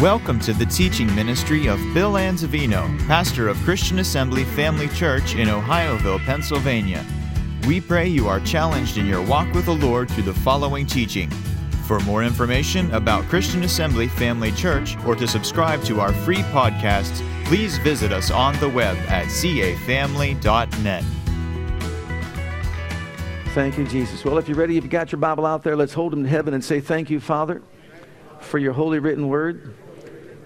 Welcome to the teaching ministry of Bill Anzavino, pastor of Christian Assembly Family Church in Ohioville, Pennsylvania. We pray you are challenged in your walk with the Lord through the following teaching. For more information about Christian Assembly Family Church or to subscribe to our free podcasts, please visit us on the web at cafamily.net. Thank you, Jesus. Well, if you're ready, if you got your Bible out there, let's hold them to heaven and say, Thank you, Father, for your holy written word.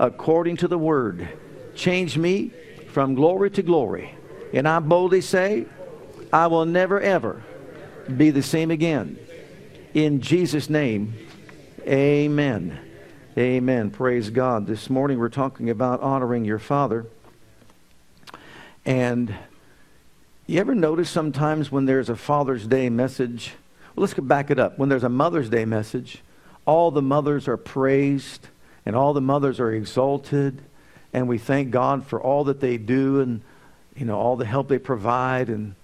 according to the word. Change me from glory to glory. And I boldly say, I will never, ever be the same again. In Jesus' name, amen. Amen. Praise God. This morning we're talking about honoring your father. And you ever notice sometimes when there's a Father's Day message? Well, let's back it up. When there's a Mother's Day message, all the mothers are praised and all the mothers are exalted, and we thank God for all that they do and you know all the help they provide, and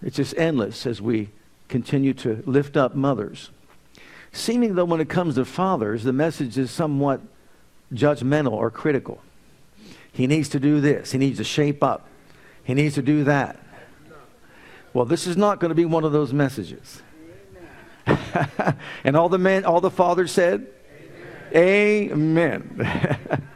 it's just endless as we continue to lift up mothers. Seeming though, when it comes to fathers, the message is somewhat judgmental or critical. He needs to do this. He needs to shape up. He needs to do that. Well, this is not going to be one of those messages. and all the men, all the fathers said, Amen.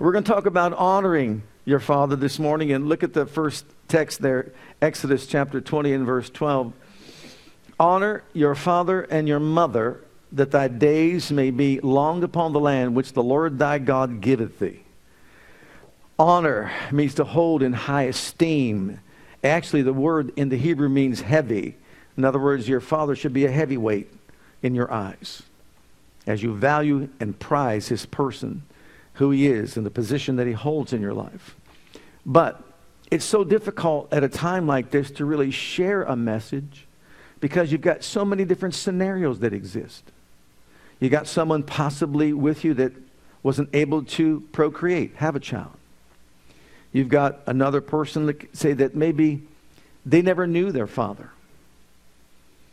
We're going to talk about honoring your father this morning and look at the first text there, Exodus chapter 20 and verse 12. Honor your father and your mother, that thy days may be long upon the land which the Lord thy God giveth thee. Honor means to hold in high esteem. Actually, the word in the Hebrew means heavy. In other words, your father should be a heavyweight in your eyes as you value and prize his person, who he is, and the position that he holds in your life. But it's so difficult at a time like this to really share a message because you've got so many different scenarios that exist. You got someone possibly with you that wasn't able to procreate, have a child. You've got another person that say that maybe they never knew their father.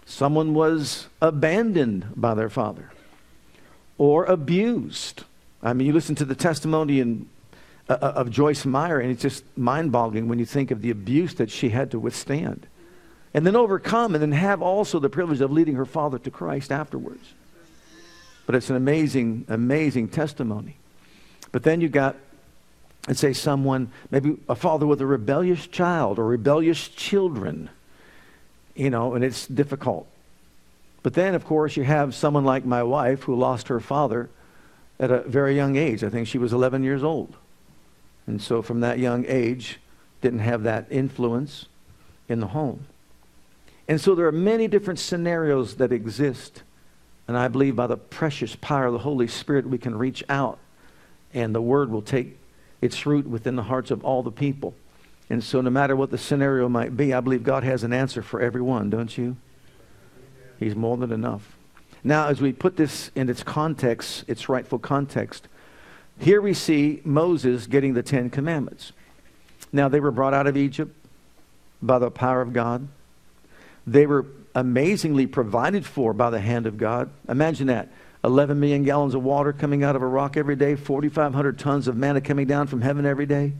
Someone was abandoned by their father or abused. I mean, you listen to the testimony in, uh, uh of Joyce Meyer, and it's just mind boggling when you think of the abuse that she had to withstand. And then overcome, and then have also the privilege of leading her father to Christ afterwards. But it's an amazing, amazing testimony. But then you got, let's say, someone, maybe a father with a rebellious child or rebellious children, you know, and it's difficult. But then, of course, you have someone like my wife who lost her father at a very young age. I think she was 11 years old. And so, from that young age, didn't have that influence in the home. And so, there are many different scenarios that exist. And I believe by the precious power of the Holy Spirit, we can reach out and the word will take its root within the hearts of all the people. And so, no matter what the scenario might be, I believe God has an answer for everyone, don't you? He's more than enough. Now, as we put this in its context, its rightful context, here we see Moses getting the Ten Commandments. Now, they were brought out of Egypt by the power of God. They were amazingly provided for by the hand of God. Imagine that 11 million gallons of water coming out of a rock every day, 4,500 tons of manna coming down from heaven every day.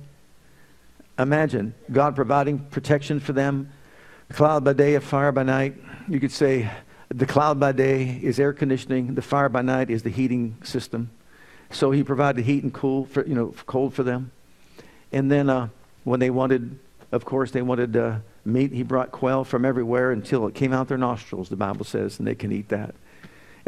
Imagine God providing protection for them, cloud by day, a fire by night. You could say the cloud by day is air conditioning. The fire by night is the heating system. So he provided heat and cool for, you know, cold for them. And then uh, when they wanted, of course, they wanted uh, meat, he brought quail from everywhere until it came out their nostrils, the Bible says, and they can eat that.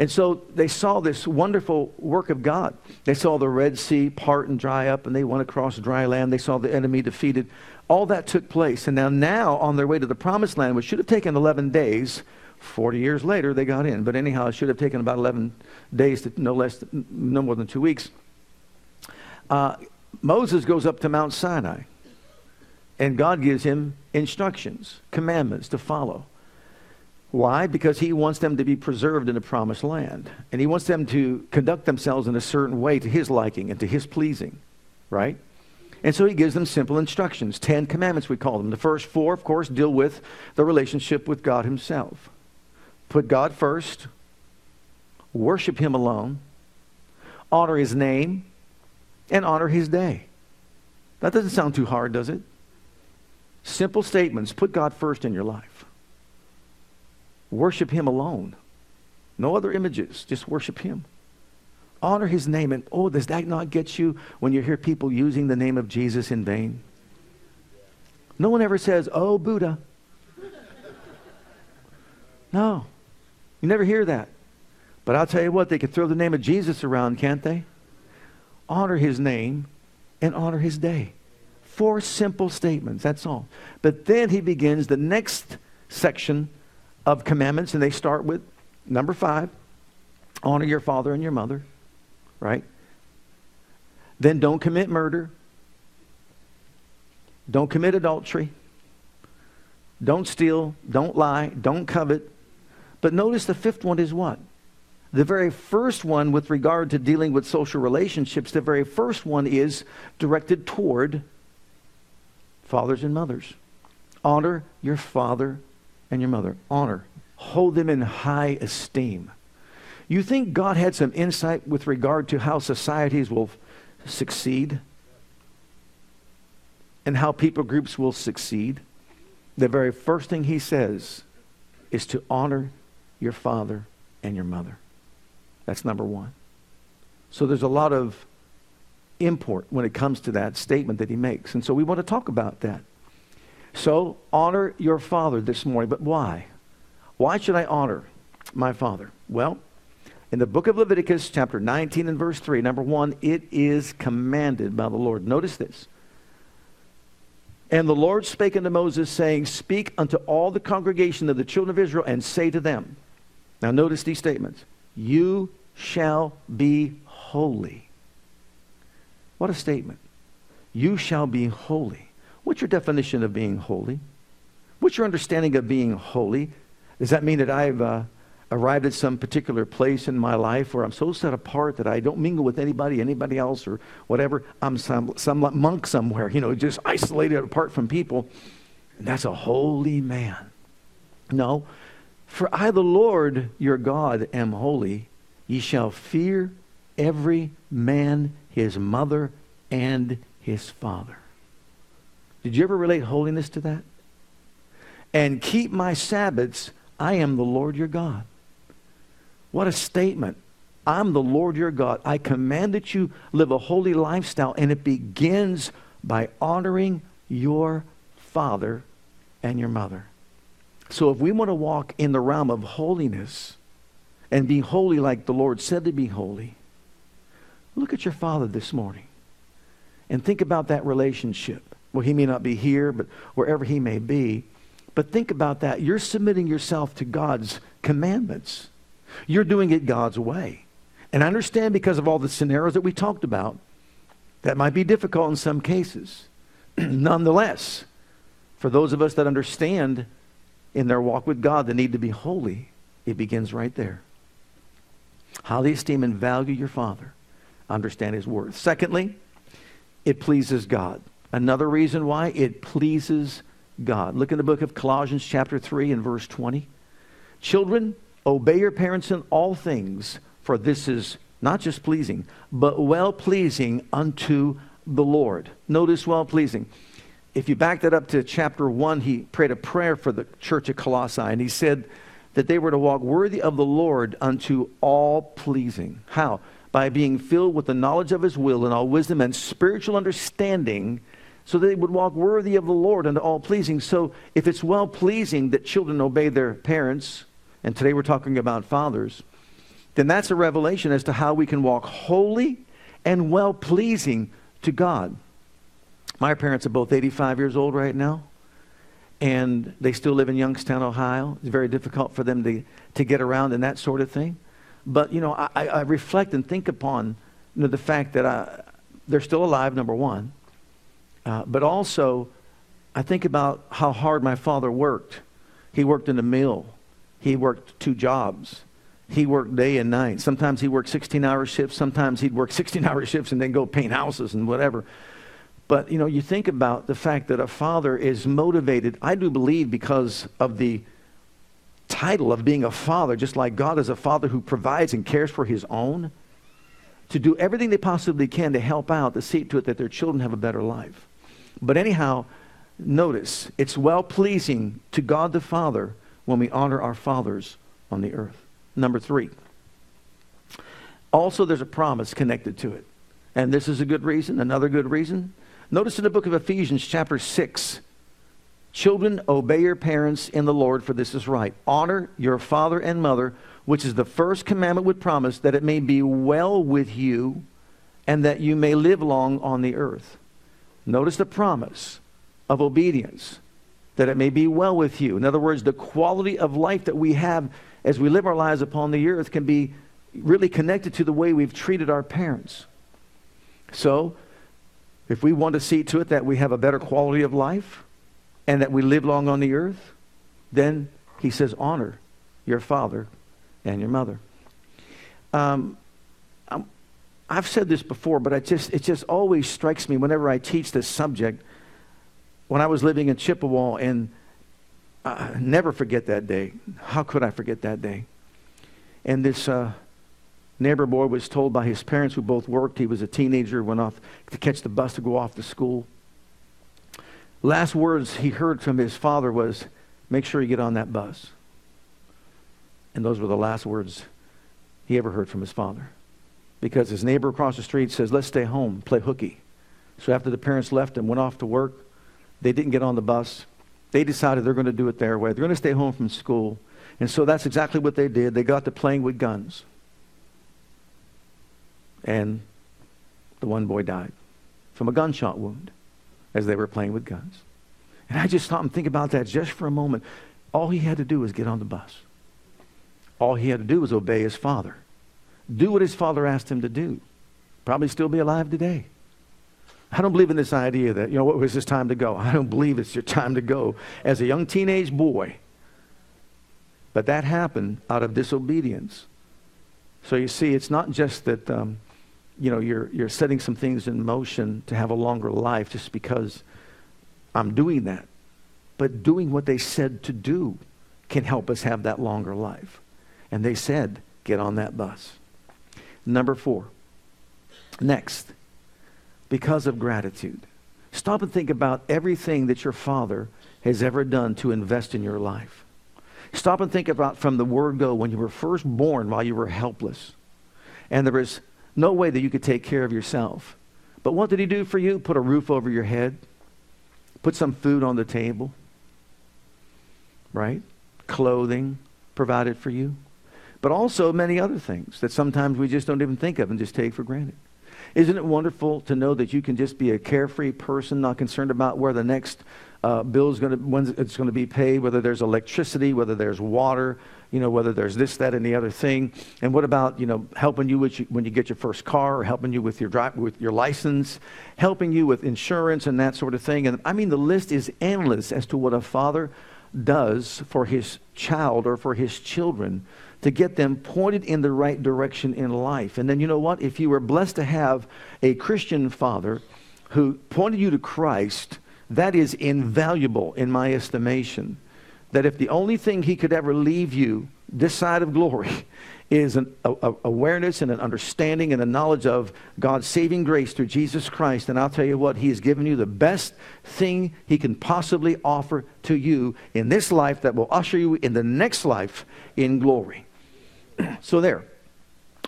And so they saw this wonderful work of God. They saw the Red Sea part and dry up, and they went across dry land. They saw the enemy defeated. All that took place. And now, now on their way to the promised land, which should have taken 11 days, 40 years later, they got in. But anyhow, it should have taken about 11 days to no less, no more than two weeks. Uh, Moses goes up to Mount Sinai, and God gives him instructions, commandments to follow. Why? Because he wants them to be preserved in the promised land. And he wants them to conduct themselves in a certain way to his liking and to his pleasing, right? And so he gives them simple instructions. Ten commandments, we call them. The first four, of course, deal with the relationship with God himself. Put God first, worship him alone, honor his name, and honor his day. That doesn't sound too hard, does it? Simple statements. Put God first in your life. Worship him alone. No other images, just worship him. Honor his name. And oh, does that not get you when you hear people using the name of Jesus in vain? No one ever says, oh, Buddha. No. You never hear that. But I'll tell you what, they can throw the name of Jesus around, can't they? Honor his name and honor his day. Four simple statements, that's all. But then he begins the next section of commandments, and they start with number five honor your father and your mother, right? Then don't commit murder. Don't commit adultery. Don't steal. Don't lie. Don't covet. But notice the fifth one is what? The very first one, with regard to dealing with social relationships, the very first one is directed toward fathers and mothers. Honor your father and your mother. Honor. Hold them in high esteem. You think God had some insight with regard to how societies will succeed and how people groups will succeed? The very first thing he says is to honor your father and your mother. That's number one. So there's a lot of import when it comes to that statement that he makes. And so we want to talk about that. So honor your father this morning. But why? Why should I honor my father? Well, in the book of Leviticus, chapter 19 and verse 3, number one, it is commanded by the Lord. Notice this. And the Lord spake unto Moses, saying, Speak unto all the congregation of the children of Israel, and say to them. Now, notice these statements. You shall be holy. What a statement. You shall be holy. What's your definition of being holy? What's your understanding of being holy? Does that mean that I've uh, arrived at some particular place in my life where I'm so set apart that I don't mingle with anybody, anybody else, or whatever? I'm some, some monk somewhere, you know, just isolated apart from people. And that's a holy man. No. For I, the Lord your God, am holy. Ye shall fear every man his mother and his father. Did you ever relate holiness to that? And keep my Sabbaths. I am the Lord your God. What a statement. I'm the Lord your God. I command that you live a holy lifestyle, and it begins by honoring your father and your mother. So if we want to walk in the realm of holiness and be holy like the Lord said to be holy, look at your father this morning and think about that relationship. Well, he may not be here, but wherever he may be. But think about that. You're submitting yourself to God's commandments. You're doing it God's way. And I understand because of all the scenarios that we talked about, that might be difficult in some cases. Nonetheless, for those of us that understand in their walk with God the need to be holy, it begins right there. Highly esteem and value your Father. Understand His worth. Secondly, it pleases God. Another reason why it pleases God. Look in the book of Colossians, chapter 3, and verse 20. Children, obey your parents in all things, for this is not just pleasing, but well pleasing unto the Lord. Notice well pleasing. If you back that up to chapter 1, he prayed a prayer for the church of Colossae, and he said that they were to walk worthy of the Lord unto all pleasing. How? By being filled with the knowledge of his will and all wisdom and spiritual understanding, so that they would walk worthy of the Lord unto all pleasing. So if it's well pleasing that children obey their parents, and today we're talking about fathers, then that's a revelation as to how we can walk holy and well pleasing to God. My parents are both 85 years old right now, and they still live in Youngstown, Ohio. It's very difficult for them to, to get around and that sort of thing. But, you know, I, I reflect and think upon you know, the fact that I, they're still alive, number one. Uh, but also, I think about how hard my father worked. He worked in the mill, he worked two jobs. He worked day and night. Sometimes he worked 16 hour shifts. Sometimes he'd work 16 hour shifts and then go paint houses and whatever. But, you know, you think about the fact that a father is motivated, I do believe, because of the title of being a father, just like God is a father who provides and cares for his own, to do everything they possibly can to help out, to see to it that their children have a better life. But anyhow, notice, it's well pleasing to God the Father when we honor our fathers on the earth. Number three. Also, there's a promise connected to it. And this is a good reason, another good reason. Notice in the book of Ephesians, chapter 6, children, obey your parents in the Lord, for this is right. Honor your father and mother, which is the first commandment with promise, that it may be well with you and that you may live long on the earth. Notice the promise of obedience, that it may be well with you. In other words, the quality of life that we have as we live our lives upon the earth can be really connected to the way we've treated our parents. So, if we want to see to it that we have a better quality of life and that we live long on the earth, then he says, honor your father and your mother. Um, I've said this before, but it just, it just always strikes me whenever I teach this subject. When I was living in Chippewa and I never forget that day. How could I forget that day? And this uh, neighbor boy was told by his parents, who both worked, he was a teenager, went off to catch the bus to go off to school. Last words he heard from his father was, Make sure you get on that bus. And those were the last words he ever heard from his father. Because his neighbor across the street says, Let's stay home, play hooky. So after the parents left and went off to work, they didn't get on the bus. They decided they're going to do it their way. They're going to stay home from school. And so that's exactly what they did. They got to playing with guns. And the one boy died from a gunshot wound as they were playing with guns. And I just stopped and think about that just for a moment. All he had to do was get on the bus. All he had to do was obey his father. Do what his father asked him to do. Probably still be alive today. I don't believe in this idea that, you know, what was his time to go? I don't believe it's your time to go as a young teenage boy. But that happened out of disobedience. So you see, it's not just that, um, you know, you're, you're setting some things in motion to have a longer life just because I'm doing that. But doing what they said to do can help us have that longer life. And they said, get on that bus. Number four. Next because of gratitude. Stop and think about everything that your father has ever done to invest in your life. Stop and think about from the word go when you were first born while you were helpless. And there was no way that you could take care of yourself. But what did he do for you? Put a roof over your head, put some food on the table, right? Clothing provided for you. But also many other things that sometimes we just don't even think of and just take for granted. Isn't it wonderful to know that you can just be a carefree person, not concerned about where the next uh, bill is going to, when it's going to be paid, whether there's electricity, whether there's water, you know, whether there's this, that, and the other thing. And what about, you know, helping you, you when you get your first car, or helping you with your drive, with your license, helping you with insurance and that sort of thing. And I mean, the list is endless as to what a father does for his child or for his children to get them pointed in the right direction in life. And then you know what? If you were blessed to have a Christian father who pointed you to Christ, that is invaluable in my estimation. That if the only thing he could ever leave you this side of glory is an a, a awareness and an understanding and a knowledge of God's saving grace through Jesus Christ. And I'll tell you what, He has given you the best thing He can possibly offer to you in this life that will usher you in the next life in glory. so there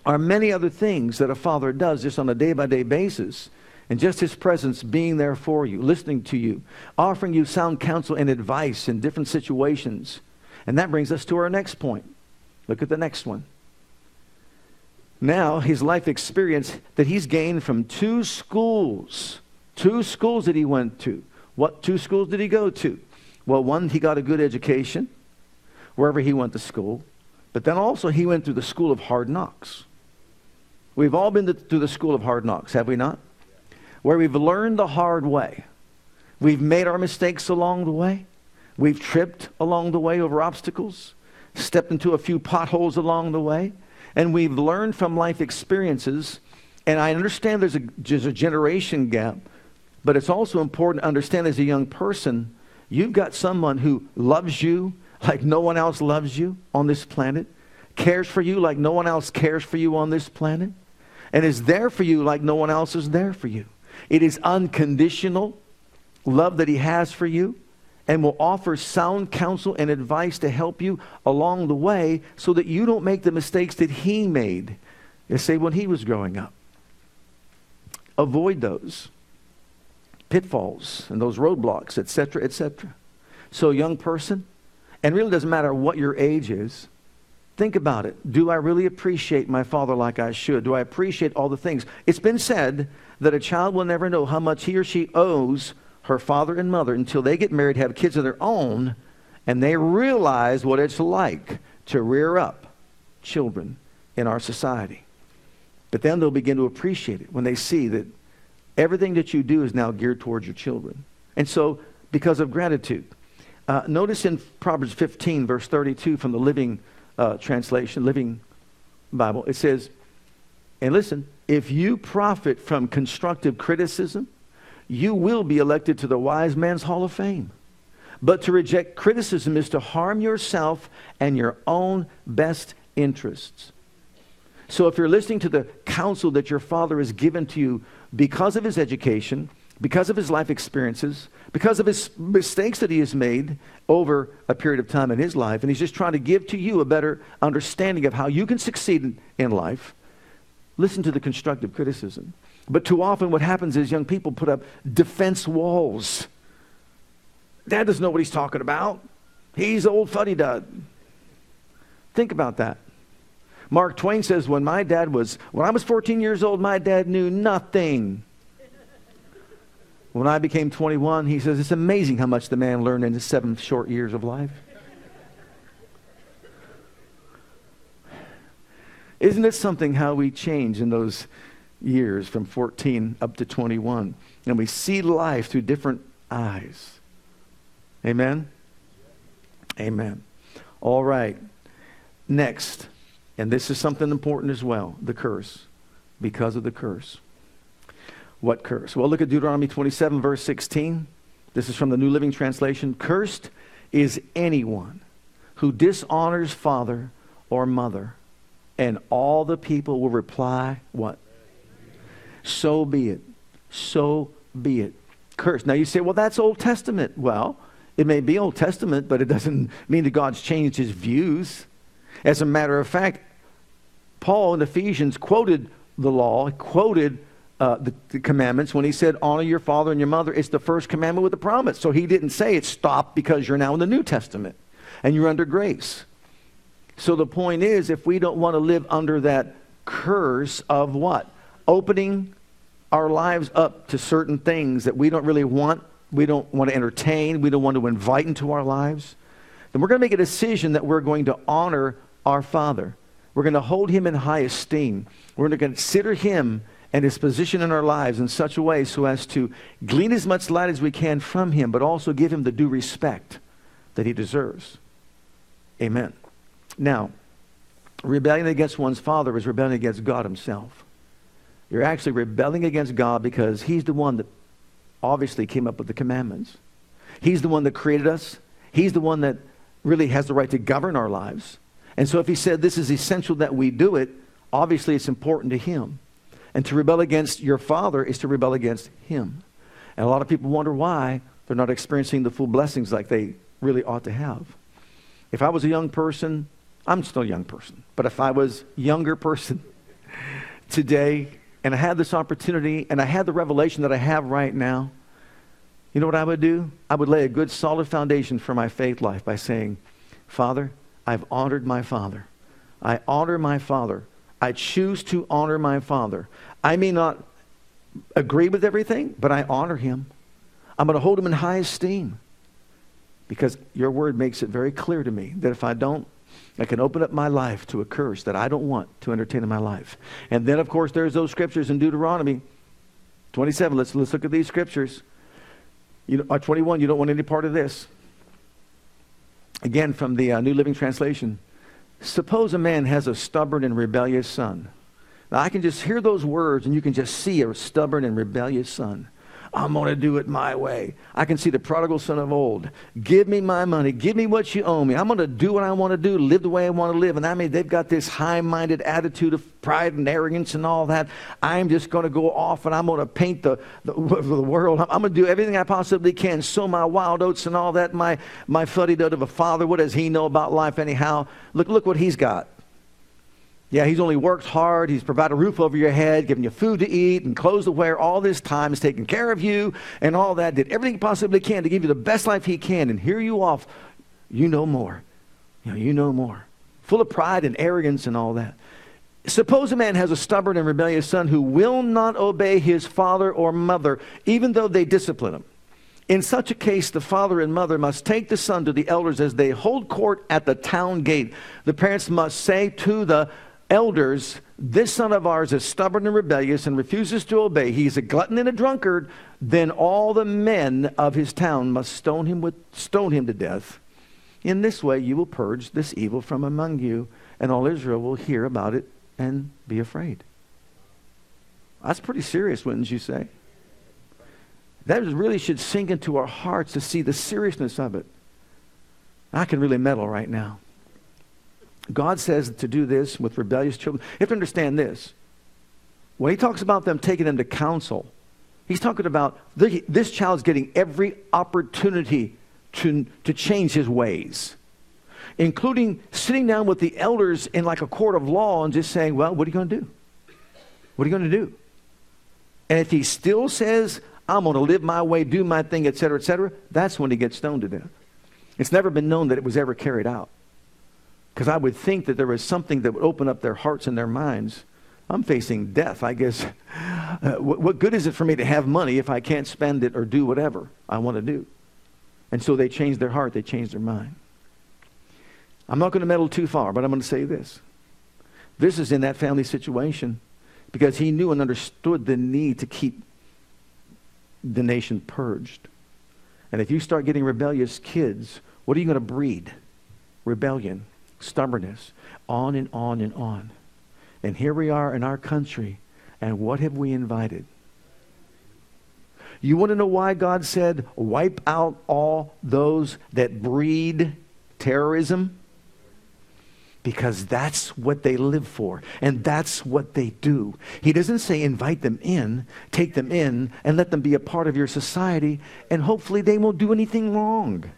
are many other things that a father does just on a day by day basis. And just his presence being there for you, listening to you, offering you sound counsel and advice in different situations. And that brings us to our next point. Look at the next one. Now, his life experience that he's gained from two schools, two schools that he went to. What two schools did he go to? Well, one, he got a good education wherever he went to school. But then also, he went through the school of hard knocks. We've all been through the school of hard knocks, have we not? where we've learned the hard way. We've made our mistakes along the way. We've tripped along the way over obstacles, stepped into a few potholes along the way, and we've learned from life experiences. And I understand there's a, there's a generation gap, but it's also important to understand as a young person, you've got someone who loves you like no one else loves you on this planet, cares for you like no one else cares for you on this planet, and is there for you like no one else is there for you. It is unconditional love that He has for you and will offer sound counsel and advice to help you along the way so that you don't make the mistakes that He made, say, when He was growing up. Avoid those pitfalls and those roadblocks, etc., etc. So, young person, and really doesn't matter what your age is, think about it. Do I really appreciate my father like I should? Do I appreciate all the things? It's been said that a child will never know how much he or she owes her father and mother until they get married, have kids of their own, and they realize what it's like to rear up children in our society. But then they'll begin to appreciate it when they see that everything that you do is now geared towards your children. And so, because of gratitude. Uh, notice in Proverbs 15, verse 32 from the Living uh, Translation, Living Bible, it says, and listen, if you profit from constructive criticism, you will be elected to the Wise Man's Hall of Fame. But to reject criticism is to harm yourself and your own best interests. So if you're listening to the counsel that your father has given to you because of his education, because of his life experiences, because of his mistakes that he has made over a period of time in his life, and he's just trying to give to you a better understanding of how you can succeed in life, listen to the constructive criticism. But too often, what happens is young people put up defense walls. Dad doesn't know what he's talking about. He's old fuddy dud. Think about that. Mark Twain says, when my dad was, when I was 14 years old, my dad knew nothing. When I became 21, he says, it's amazing how much the man learned in his seven short years of life. Isn't it something how we change in those years from 14 up to 21. And we see life through different eyes. Amen? Amen. All right. Next, and this is something important as well the curse. Because of the curse. What curse? Well, look at Deuteronomy 27, verse 16. This is from the New Living Translation. Cursed is anyone who dishonors father or mother. And all the people will reply, what? so be it. So be it. Cursed. Now you say, well, that's Old Testament. Well, it may be Old Testament, but it doesn't mean that God's changed his views. As a matter of fact, Paul in Ephesians quoted the law, quoted uh, the, the, commandments when he said, Honor your father and your mother. It's the first commandment with a promise. So he didn't say it stopped because you're now in the New Testament and you're under grace. So the point is, if we don't want to live under that curse of what? opening our lives up to certain things that we don't really want, we don't want to entertain, we don't want to invite into our lives, then we're going to make a decision that we're going to honor our Father. We're going to hold him in high esteem. We're going to consider him and his position in our lives in such a way so as to glean as much light as we can from him, but also give him the due respect that he deserves. Amen. Now, rebellion against one's father is rebellion against God himself. You're actually rebelling against God because He's the one that obviously came up with the commandments. He's the one that created us. He's the one that really has the right to govern our lives. And so if He said this is essential that we do it, obviously it's important to Him. And to rebel against your Father is to rebel against Him. And a lot of people wonder why they're not experiencing the full blessings like they really ought to have. If I was a young person, I'm still a young person, but if I was younger person today, and I had this opportunity and I had the revelation that I have right now, you know what I would do? I would lay a good solid foundation for my faith life by saying, Father, I've honored my Father. I honor my Father. I choose to honor my Father. I may not agree with everything, but I honor him. I'm going to hold him in high esteem because your word makes it very clear to me that if I don't I can open up my life to a curse that I don't want to entertain in my life. And then, of course, there's those scriptures in Deuteronomy 27, let's, let's look at these scriptures. You know, uh, 21, you don't want any part of this. Again, from the uh, New Living Translation. Suppose a man has a stubborn and rebellious son. Now, I can just hear those words, and you can just see a stubborn and rebellious son. I'm going to do it my way. I can see the prodigal son of old. Give me my money. Give me what you owe me. I'm going to do what I want to do, live the way I want to live. And I mean, they've got this high minded attitude of pride and arrogance and all that. I'm just going to go off and I'm going to paint the, the, the world. I'm going to do everything I possibly can, sow my wild oats and all that. My, my fuddy dud of a father, what does he know about life anyhow? Look, look what he's got. Yeah, he's only worked hard. He's provided a roof over your head, given you food to eat and clothes to wear all this time. He's taken care of you and all that. Did everything he possibly can to give you the best life he can. And here you off, you know more. You know, you know more. Full of pride and arrogance and all that. Suppose a man has a stubborn and rebellious son who will not obey his father or mother, even though they discipline him. In such a case, the father and mother must take the son to the elders as they hold court at the town gate. The parents must say to the elders, this son of ours is stubborn and rebellious and refuses to obey. He's a glutton and a drunkard. Then all the men of his town must stone him, with, stone him to death. In this way you will purge this evil from among you, and all Israel will hear about it and be afraid. That's pretty serious, wouldn't you say? That really should sink into our hearts to see the seriousness of it. I can really meddle right now. God says to do this with rebellious children. You have to understand this. When he talks about them taking them to counsel, he's talking about this child's getting every opportunity to, to change his ways, including sitting down with the elders in like a court of law and just saying, Well, what are you going to do? What are you going to do? And if he still says, I'm going to live my way, do my thing, etc., etc., that's when he gets stoned to death. It's never been known that it was ever carried out. Because I would think that there was something that would open up their hearts and their minds. I'm facing death. I guess, uh, what, what good is it for me to have money if I can't spend it or do whatever I want to do? And so they changed their heart, they changed their mind. I'm not going to meddle too far, but I'm going to say this. This is in that family situation because he knew and understood the need to keep the nation purged. And if you start getting rebellious kids, what are you going to breed? Rebellion stubbornness, on and on and on. And here we are in our country, and what have we invited? You want to know why God said, wipe out all those that breed terrorism? Because that's what they live for, and that's what they do. He doesn't say invite them in, take them in, and let them be a part of your society, and hopefully they won't do anything wrong.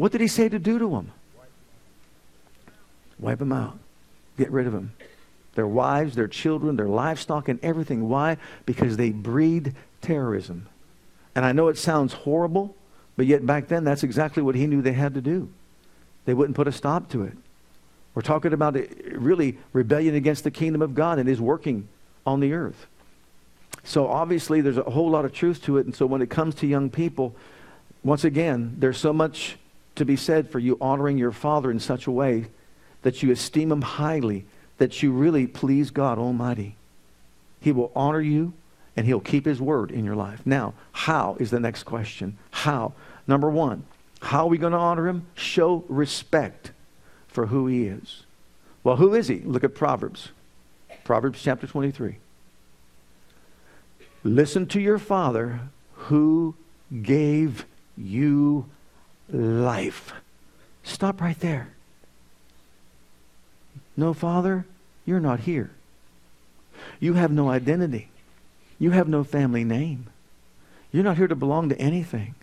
What did he say to do to them? Wipe them out. Get rid of them. Their wives, their children, their livestock, and everything. Why? Because they breed terrorism. And I know it sounds horrible, but yet back then that's exactly what he knew they had to do. They wouldn't put a stop to it. We're talking about really rebellion against the kingdom of God and is working on the earth. So obviously there's a whole lot of truth to it. And so when it comes to young people, once again, there's so much to be said for you honoring your father in such a way that you esteem him highly, that you really please God Almighty. He will honor you and he'll keep his word in your life. Now, how is the next question? How? Number one, how are we going to honor him? Show respect for who he is. Well, who is he? Look at Proverbs. Proverbs chapter 23. Listen to your father who gave you life. Stop right there. No, Father, you're not here. You have no identity. You have no family name. You're not here to belong to anything.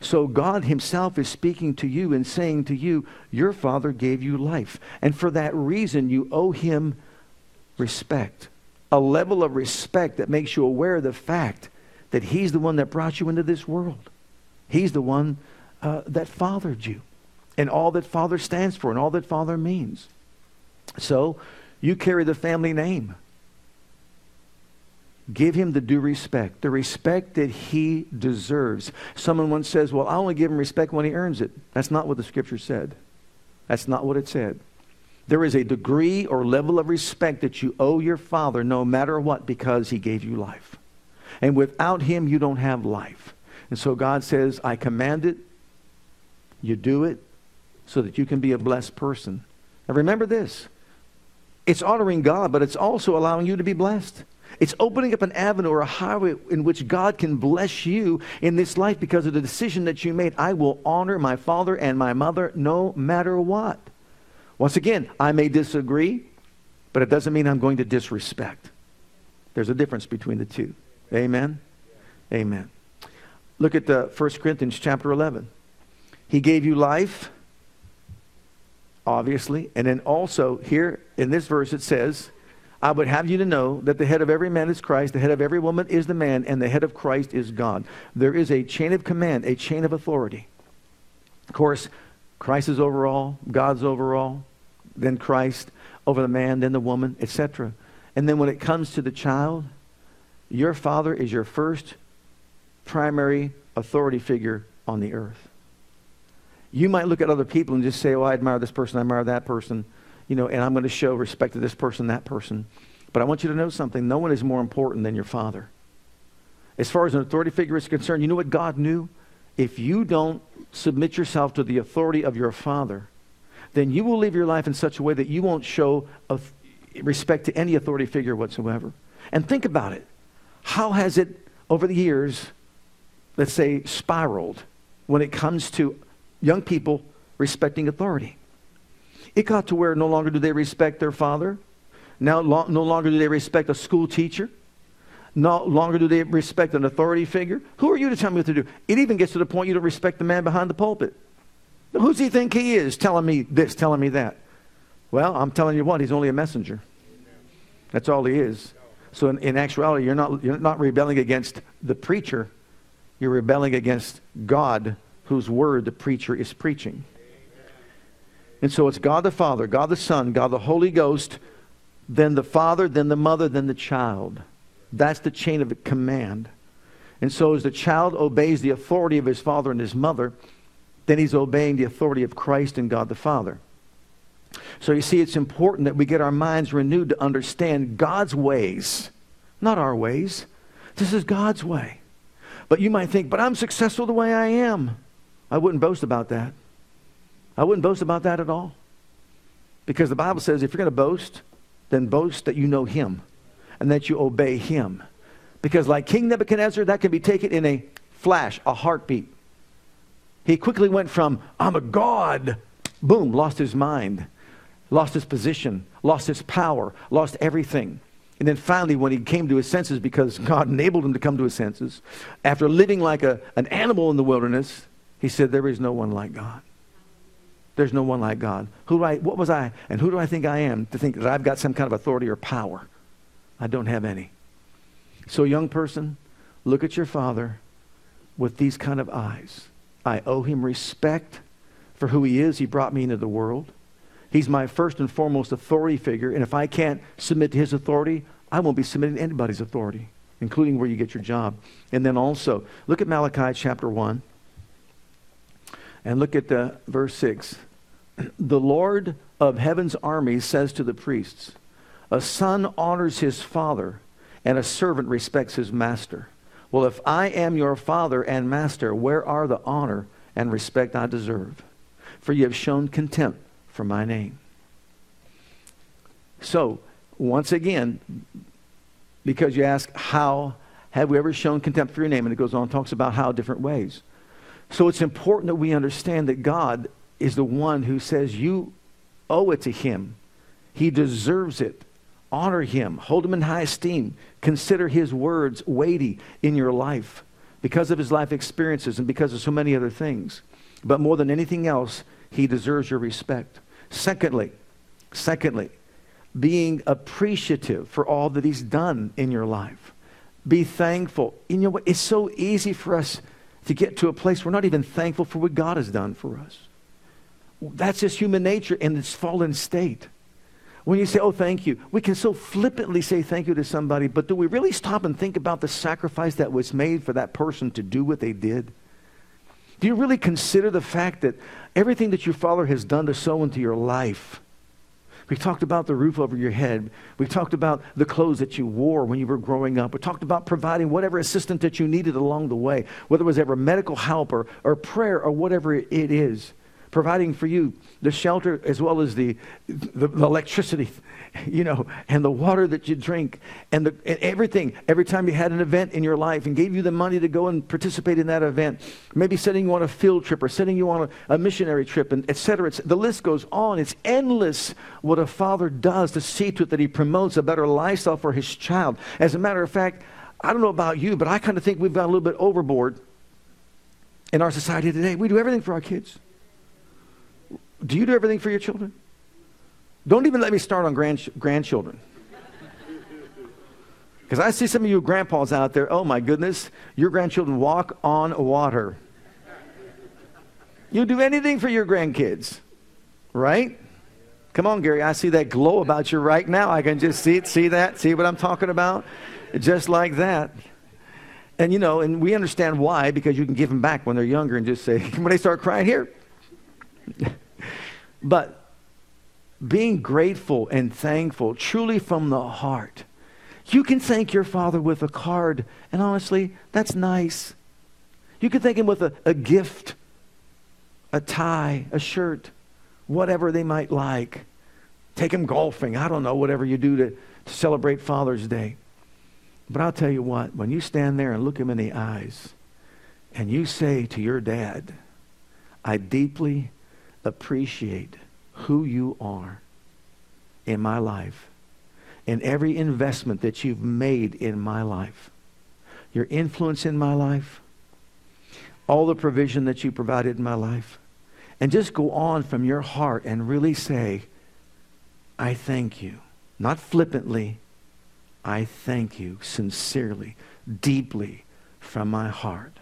So God Himself is speaking to you and saying to you, Your Father gave you life. And for that reason, you owe Him respect. A level of respect that makes you aware of the fact that He's the one that brought you into this world. He's the one uh, that fathered you and all that father stands for and all that father means. So you carry the family name. Give him the due respect, the respect that he deserves. Someone once says, Well, I only give him respect when he earns it. That's not what the scripture said. That's not what it said. There is a degree or level of respect that you owe your father no matter what because he gave you life. And without him, you don't have life. And so God says, I command it, you do it, so that you can be a blessed person. Now remember this it's honoring God, but it's also allowing you to be blessed. It's opening up an avenue or a highway in which God can bless you in this life because of the decision that you made. I will honor my father and my mother no matter what. Once again, I may disagree, but it doesn't mean I'm going to disrespect. There's a difference between the two. Amen? Amen. Look at uh, the 1 Corinthians chapter 11. He gave you life, obviously, and then also here in this verse it says, I would have you to know that the head of every man is Christ, the head of every woman is the man, and the head of Christ is God. There is a chain of command, a chain of authority. Of course, Christ is over all, God's over all, then Christ over the man, then the woman, etc. And then when it comes to the child, your father is your first primary authority figure on the earth. You might look at other people and just say, Oh, I admire this person, I admire that person you know, and I'm going to show respect to this person, that person. But I want you to know something. No one is more important than your father. As far as an authority figure is concerned, you know what God knew? If you don't submit yourself to the authority of your father, then you will live your life in such a way that you won't show respect to any authority figure whatsoever. And think about it. How has it, over the years, let's say, spiraled when it comes to young people respecting authority? It got to where no longer do they respect their father. Now, lo- no longer do they respect a school teacher. No longer do they respect an authority figure. Who are you to tell me what to do? It even gets to the point you don't respect the man behind the pulpit. Who does he think he is telling me this, telling me that? Well, I'm telling you what, he's only a messenger. That's all he is. So in, in actuality, you're not, you're not rebelling against the preacher. You're rebelling against God, whose word the preacher is preaching. And so it's God the Father, God the Son, God the Holy Ghost, then the Father, then the mother, then the child. That's the chain of command. And so as the child obeys the authority of his father and his mother, then he's obeying the authority of Christ and God the Father. So you see, it's important that we get our minds renewed to understand God's ways, not our ways. This is God's way. But you might think, but I'm successful the way I am. I wouldn't boast about that. I wouldn't boast about that at all. Because the Bible says if you're going to boast, then boast that you know Him and that you obey Him. Because, like King Nebuchadnezzar, that can be taken in a flash, a heartbeat. He quickly went from, I'm a God, boom, lost his mind, lost his position, lost his power, lost everything. And then finally, when he came to his senses, because God enabled him to come to his senses, after living like a, an animal in the wilderness, he said, There is no one like God. There's no one like God. Who do I, what was I, and who do I think I am to think that I've got some kind of authority or power? I don't have any. So, young person, look at your father with these kind of eyes. I owe him respect for who he is. He brought me into the world. He's my first and foremost authority figure, and if I can't submit to his authority, I won't be submitting to anybody's authority, including where you get your job. And then also, look at Malachi chapter 1, and look at the verse 6 the Lord of heaven's armies says to the priests, A son honors his father, and a servant respects his master. Well, if I am your father and master, where are the honor and respect I deserve? For you have shown contempt for my name. So, once again, because you ask, How have we ever shown contempt for your name? And it goes on, talks about how different ways. So, it's important that we understand that God is the one who says you owe it to him. He deserves it. Honor him. Hold him in high esteem. Consider his words weighty in your life because of his life experiences and because of so many other things. But more than anything else, he deserves your respect. Secondly, secondly, being appreciative for all that he's done in your life. Be thankful. You know what? It's so easy for us to get to a place where we're not even thankful for what God has done for us. That's just human nature in its fallen state. When you say, oh, thank you, we can so flippantly say thank you to somebody, but do we really stop and think about the sacrifice that was made for that person to do what they did? Do you really consider the fact that everything that your father has done to sow into your life? We talked about the roof over your head. We talked about the clothes that you wore when you were growing up. We talked about providing whatever assistance that you needed along the way, whether it was ever medical help or, or prayer or whatever it is providing for you the shelter as well as the, the, the, electricity, you know, and the water that you drink and, the, and everything. Every time you had an event in your life and gave you the money to go and participate in that event, maybe sending you on a field trip or sending you on a, a missionary trip, and et cetera, et cetera. The list goes on. It's endless what a father does to see to it that he promotes a better lifestyle for his child. As a matter of fact, I don't know about you, but I kind of think we've gone a little bit overboard in our society today. We do everything for our kids. Do you do everything for your children? Don't even let me start on grand, grandchildren. Because I see some of you grandpas out there, oh my goodness, your grandchildren walk on water. You'll do anything for your grandkids, right? Come on, Gary, I see that glow about you right now. I can just see it, see that, see what I'm talking about? Just like that. And you know, and we understand why, because you can give them back when they're younger and just say, when they start crying, here. But being grateful and thankful truly from the heart. You can thank your father with a card, and honestly, that's nice. You can thank him with a, a gift, a tie, a shirt, whatever they might like. Take him golfing. I don't know, whatever you do to, to celebrate Father's Day. But I'll tell you what, when you stand there and look him in the eyes and you say to your dad, I deeply appreciate who you are in my life and every investment that you've made in my life, your influence in my life, all the provision that you provided in my life. And just go on from your heart and really say, I thank you. Not flippantly, I thank you sincerely, deeply from my heart.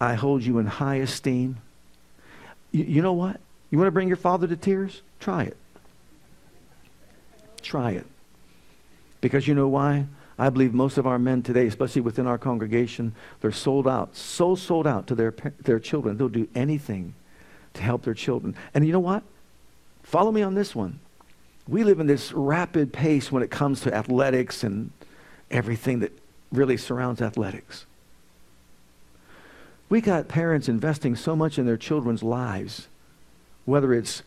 I hold you in high esteem. You, you know what? You want to bring your father to tears? Try it. Try it. Because you know why? I believe most of our men today, especially within our congregation, they're sold out, so sold out to their, their children. They'll do anything to help their children. And you know what? Follow me on this one. We live in this rapid pace when it comes to athletics and everything that really surrounds athletics. We got parents investing so much in their children's lives whether it's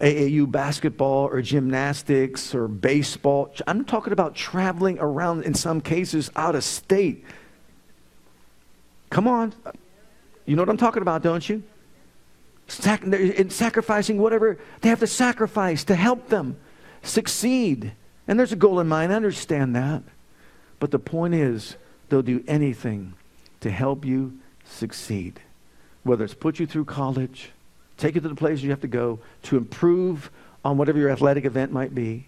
AAU basketball or gymnastics or baseball. I'm talking about traveling around, in some cases, out of state. Come on. You know what I'm talking about, don't you? Sac- in sacrificing whatever they have to sacrifice to help them succeed. And there's a goal in mind, I understand that. But the point is, they'll do anything to help you succeed. Whether it's put you through college, take you to the places you have to go to improve on whatever your athletic event might be.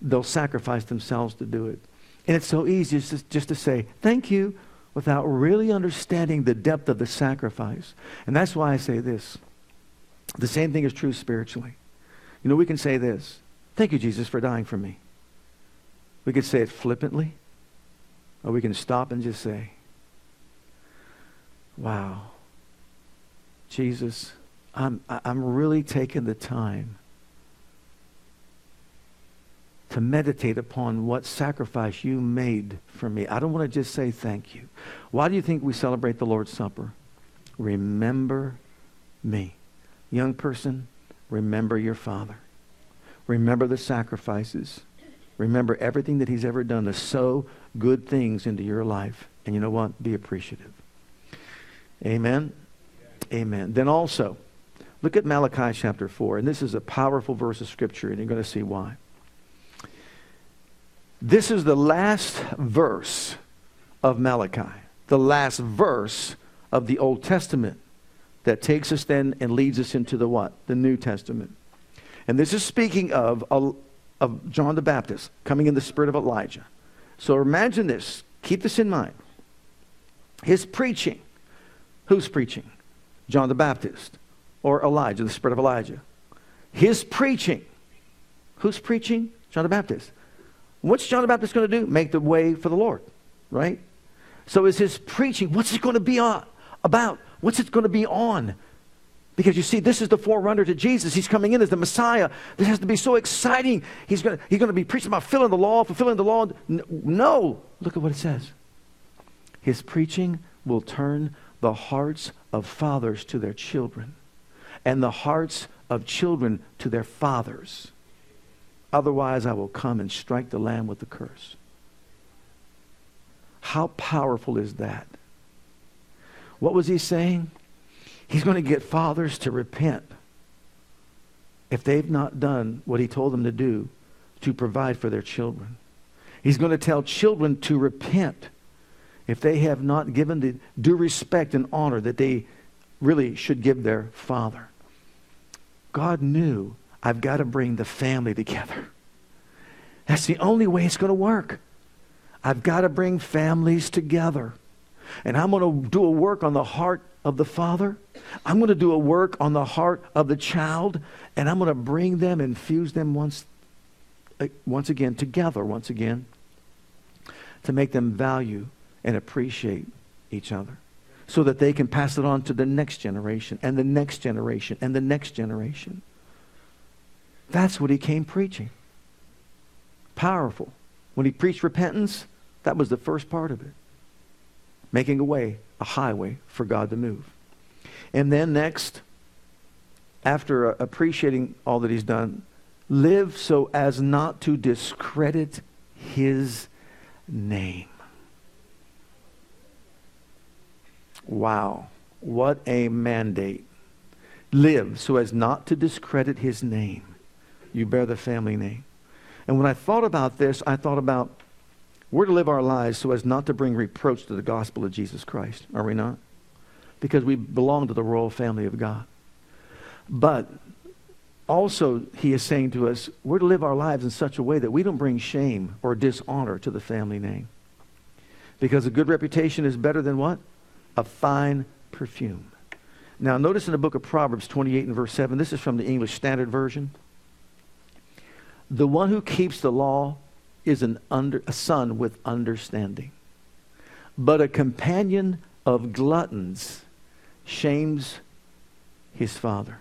They'll sacrifice themselves to do it. And it's so easy just, just to say, thank you, without really understanding the depth of the sacrifice. And that's why I say this. The same thing is true spiritually. You know, we can say this Thank you, Jesus, for dying for me. We could say it flippantly, or we can stop and just say, Wow, Jesus, I'm, I'm really taking the time to meditate upon what sacrifice you made for me. I don't want to just say thank you. Why do you think we celebrate the Lord's Supper? Remember me. Young person, remember your father. Remember the sacrifices. Remember everything that he's ever done to sow good things into your life. And you know what? Be appreciative. Amen. Amen. Then also, Look at Malachi chapter 4, and this is a powerful verse of Scripture, and you're going to see why. This is the last verse of Malachi, the last verse of the Old Testament that takes us then and leads us into the what? The New Testament. And this is speaking of, of John the Baptist coming in the spirit of Elijah. So imagine this. Keep this in mind. His preaching. Who's preaching? John the Baptist or Elijah, the spirit of Elijah. His preaching. Who's preaching? John the Baptist. What's John the Baptist going to do? Make the way for the Lord, right? So is his preaching, what's it going to be on, about? What's it going to be on? Because you see, this is the forerunner to Jesus. He's coming in as the Messiah. This has to be so exciting. He's going he's to be preaching about fulfilling the law, fulfilling the law. No. Look at what it says. His preaching will turn the hearts of fathers to their children and the hearts of children to their fathers. Otherwise, I will come and strike the land with the curse. How powerful is that? What was he saying? He's going to get fathers to repent if they've not done what he told them to do to provide for their children. He's going to tell children to repent if they have not given the due respect and honor that they really should give their father. God knew I've got to bring the family together. That's the only way it's going to work. I've got to bring families together. And I'm going to do a work on the heart of the father. I'm going to do a work on the heart of the child. And I'm going to bring them and fuse them once, uh, once again together, once again, to make them value and appreciate each other so that they can pass it on to the next generation and the next generation and the next generation. That's what he came preaching. Powerful. When he preached repentance, that was the first part of it. Making a way, a highway for God to move. And then next, after uh, appreciating all that he's done, live so as not to discredit his name. Wow, what a mandate. Live so as not to discredit his name. You bear the family name. And when I thought about this, I thought about we're to live our lives so as not to bring reproach to the gospel of Jesus Christ, are we not? Because we belong to the royal family of God. But also, he is saying to us, we're to live our lives in such a way that we don't bring shame or dishonor to the family name. Because a good reputation is better than what? A fine perfume. Now, notice in the book of Proverbs 28 and verse 7, this is from the English Standard Version. The one who keeps the law is an under, a son with understanding. But a companion of gluttons shames his father.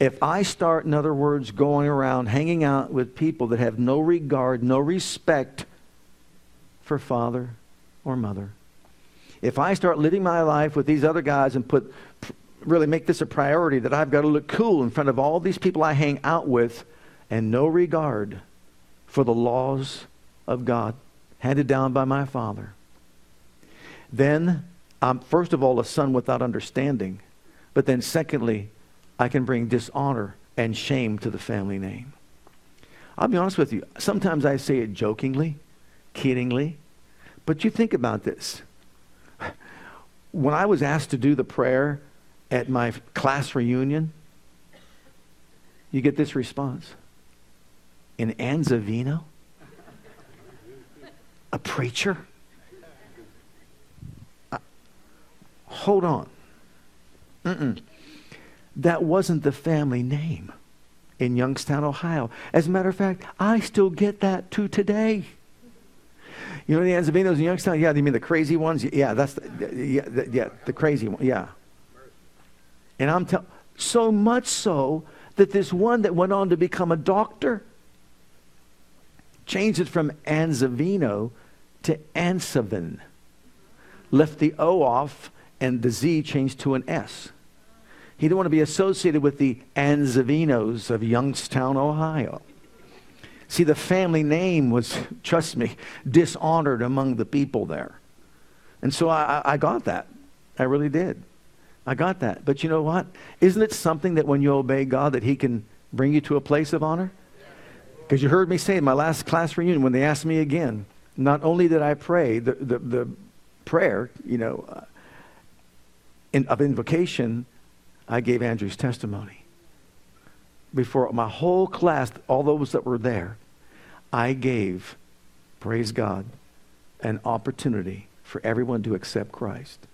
If I start, in other words, going around hanging out with people that have no regard, no respect for father or mother, if I start living my life with these other guys and put really make this a priority that I've got to look cool in front of all these people I hang out with and no regard for the laws of God handed down by my father, then I'm first of all a son without understanding. But then secondly, I can bring dishonor and shame to the family name. I'll be honest with you. Sometimes I say it jokingly, kiddingly, but you think about this when I was asked to do the prayer at my class reunion, you get this response. In Anzavino? A preacher? Uh, hold on. Mm-mm. That wasn't the family name in Youngstown, Ohio. As a matter of fact, I still get that to today. You know the Anzavinos in Youngstown? Yeah, you mean the crazy ones? Yeah, that's the, yeah, the, yeah, the crazy one. Yeah. And I'm telling, so much so that this one that went on to become a doctor changed it from Anzavino to Ansavin. Left the O off and the Z changed to an S. He didn't want to be associated with the Anzavinos of Youngstown, Ohio. See, the family name was, trust me, dishonored among the people there. And so I, I got that. I really did. I got that. But you know what? Isn't it something that when you obey God that he can bring you to a place of honor? Because you heard me say in my last class reunion when they asked me again, not only did I pray the, the, the prayer, you know, uh, in, of invocation, I gave Andrew's testimony before my whole class, all those that were there, I gave, praise God, an opportunity for everyone to accept Christ.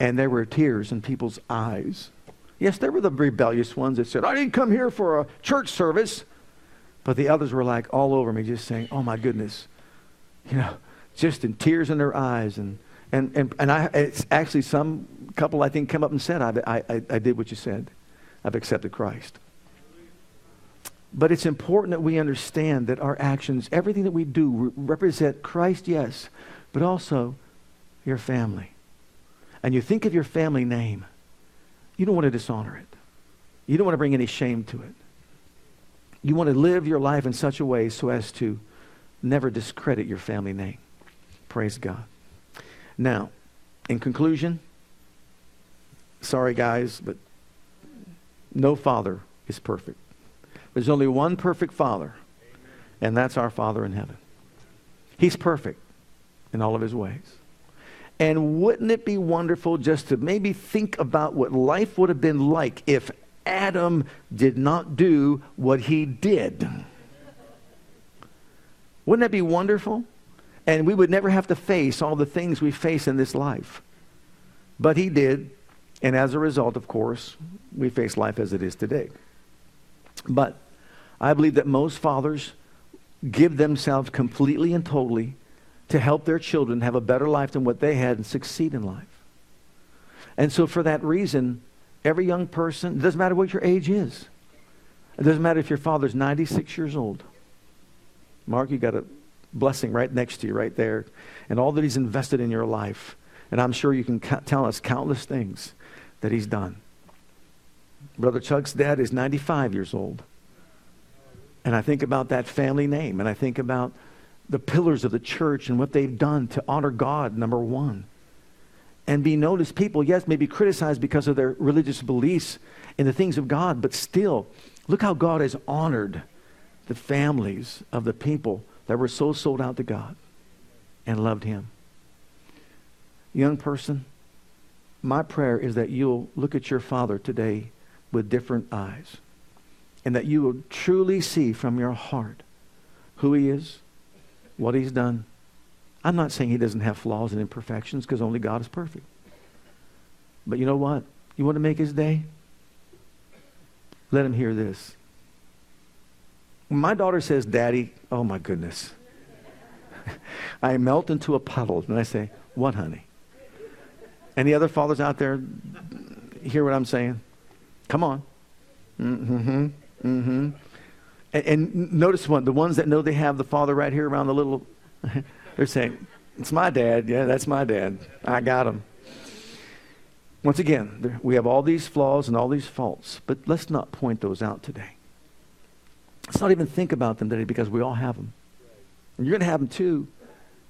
And there were tears in people's eyes. Yes, there were the rebellious ones that said, I didn't come here for a church service. But the others were like all over me, just saying, Oh my goodness. You know, just in tears in their eyes. And, and, and, and I, it's actually some couple, I think, come up and said, I, I, I did what you said. I've accepted Christ. But it's important that we understand that our actions, everything that we do, re- represent Christ, yes, but also your family. And you think of your family name, you don't want to dishonor it. You don't want to bring any shame to it. You want to live your life in such a way so as to never discredit your family name. Praise God. Now, in conclusion, sorry guys, but no father is perfect. There's only one perfect father, and that's our Father in heaven. He's perfect in all of his ways. And wouldn't it be wonderful just to maybe think about what life would have been like if Adam did not do what he did? Wouldn't that be wonderful? And we would never have to face all the things we face in this life. But he did. And as a result, of course, we face life as it is today. But I believe that most fathers give themselves completely and totally to help their children have a better life than what they had and succeed in life. And so, for that reason, every young person, it doesn't matter what your age is, it doesn't matter if your father's 96 years old. Mark, you got a blessing right next to you, right there, and all that he's invested in your life. And I'm sure you can tell us countless things that he's done. Brother Chuck's dad is 95 years old. And I think about that family name, and I think about the pillars of the church and what they've done to honor God, number one. And be noticed. People, yes, may be criticized because of their religious beliefs in the things of God, but still, look how God has honored the families of the people that were so sold out to God and loved Him. Young person, my prayer is that you'll look at your father today with different eyes and that you will truly see from your heart who he is, what he's done. I'm not saying he doesn't have flaws and imperfections because only God is perfect. But you know what? You want to make his day? Let him hear this. When my daughter says, Daddy, oh my goodness. I melt into a puddle and I say, What, honey? Any other fathers out there hear what I'm saying? Come on. Mm-hmm. Mm-hmm. And, and, notice one, the ones that know they have the father right here around the little, they're saying, it's my dad. Yeah, that's my dad. I got him. Once again, we have all these flaws and all these faults, but let's not point those out today. Let's not even think about them today because we all have them. And you're going to have them too,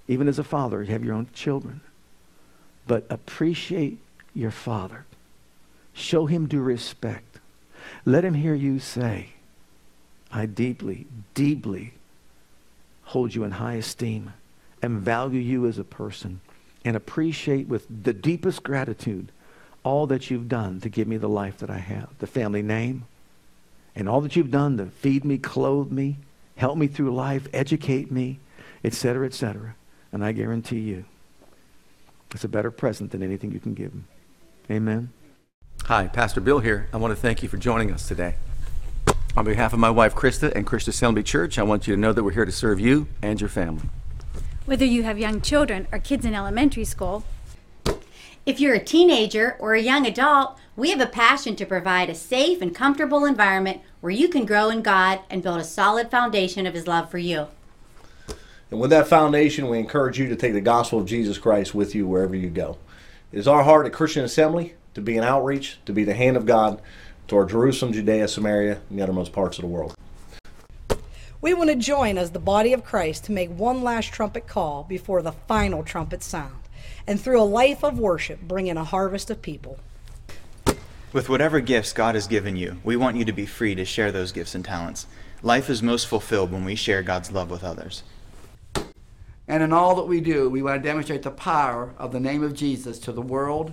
even as a father. You have your own children. But appreciate your father. Show him due respect. Let him hear you say, I deeply, deeply hold you in high esteem and value you as a person and appreciate with the deepest gratitude all that you've done to give me the life that I have, the family name, and all that you've done to feed me, clothe me, help me through life, educate me, etc., etc. And I guarantee you, it's a better present than anything you can give him. Amen. Hi, Pastor Bill here. I want to thank you for joining us today. On behalf of my wife Krista and Christian Assembly Church, I want you to know that we're here to serve you and your family. Whether you have young children or kids in elementary school, if you're a teenager or a young adult, we have a passion to provide a safe and comfortable environment where you can grow in God and build a solid foundation of His love for you. And with that foundation, we encourage you to take the gospel of Jesus Christ with you wherever you go. It is our heart at Christian Assembly to be an outreach, to be the hand of God toward Jerusalem, Judea, Samaria, and the uttermost parts of the world. We want to join as the body of Christ to make one last trumpet call before the final trumpet sound, and through a life of worship, bring in a harvest of people. With whatever gifts God has given you, we want you to be free to share those gifts and talents. Life is most fulfilled when we share God's love with others. And in all that we do, we want to demonstrate the power of the name of Jesus to the world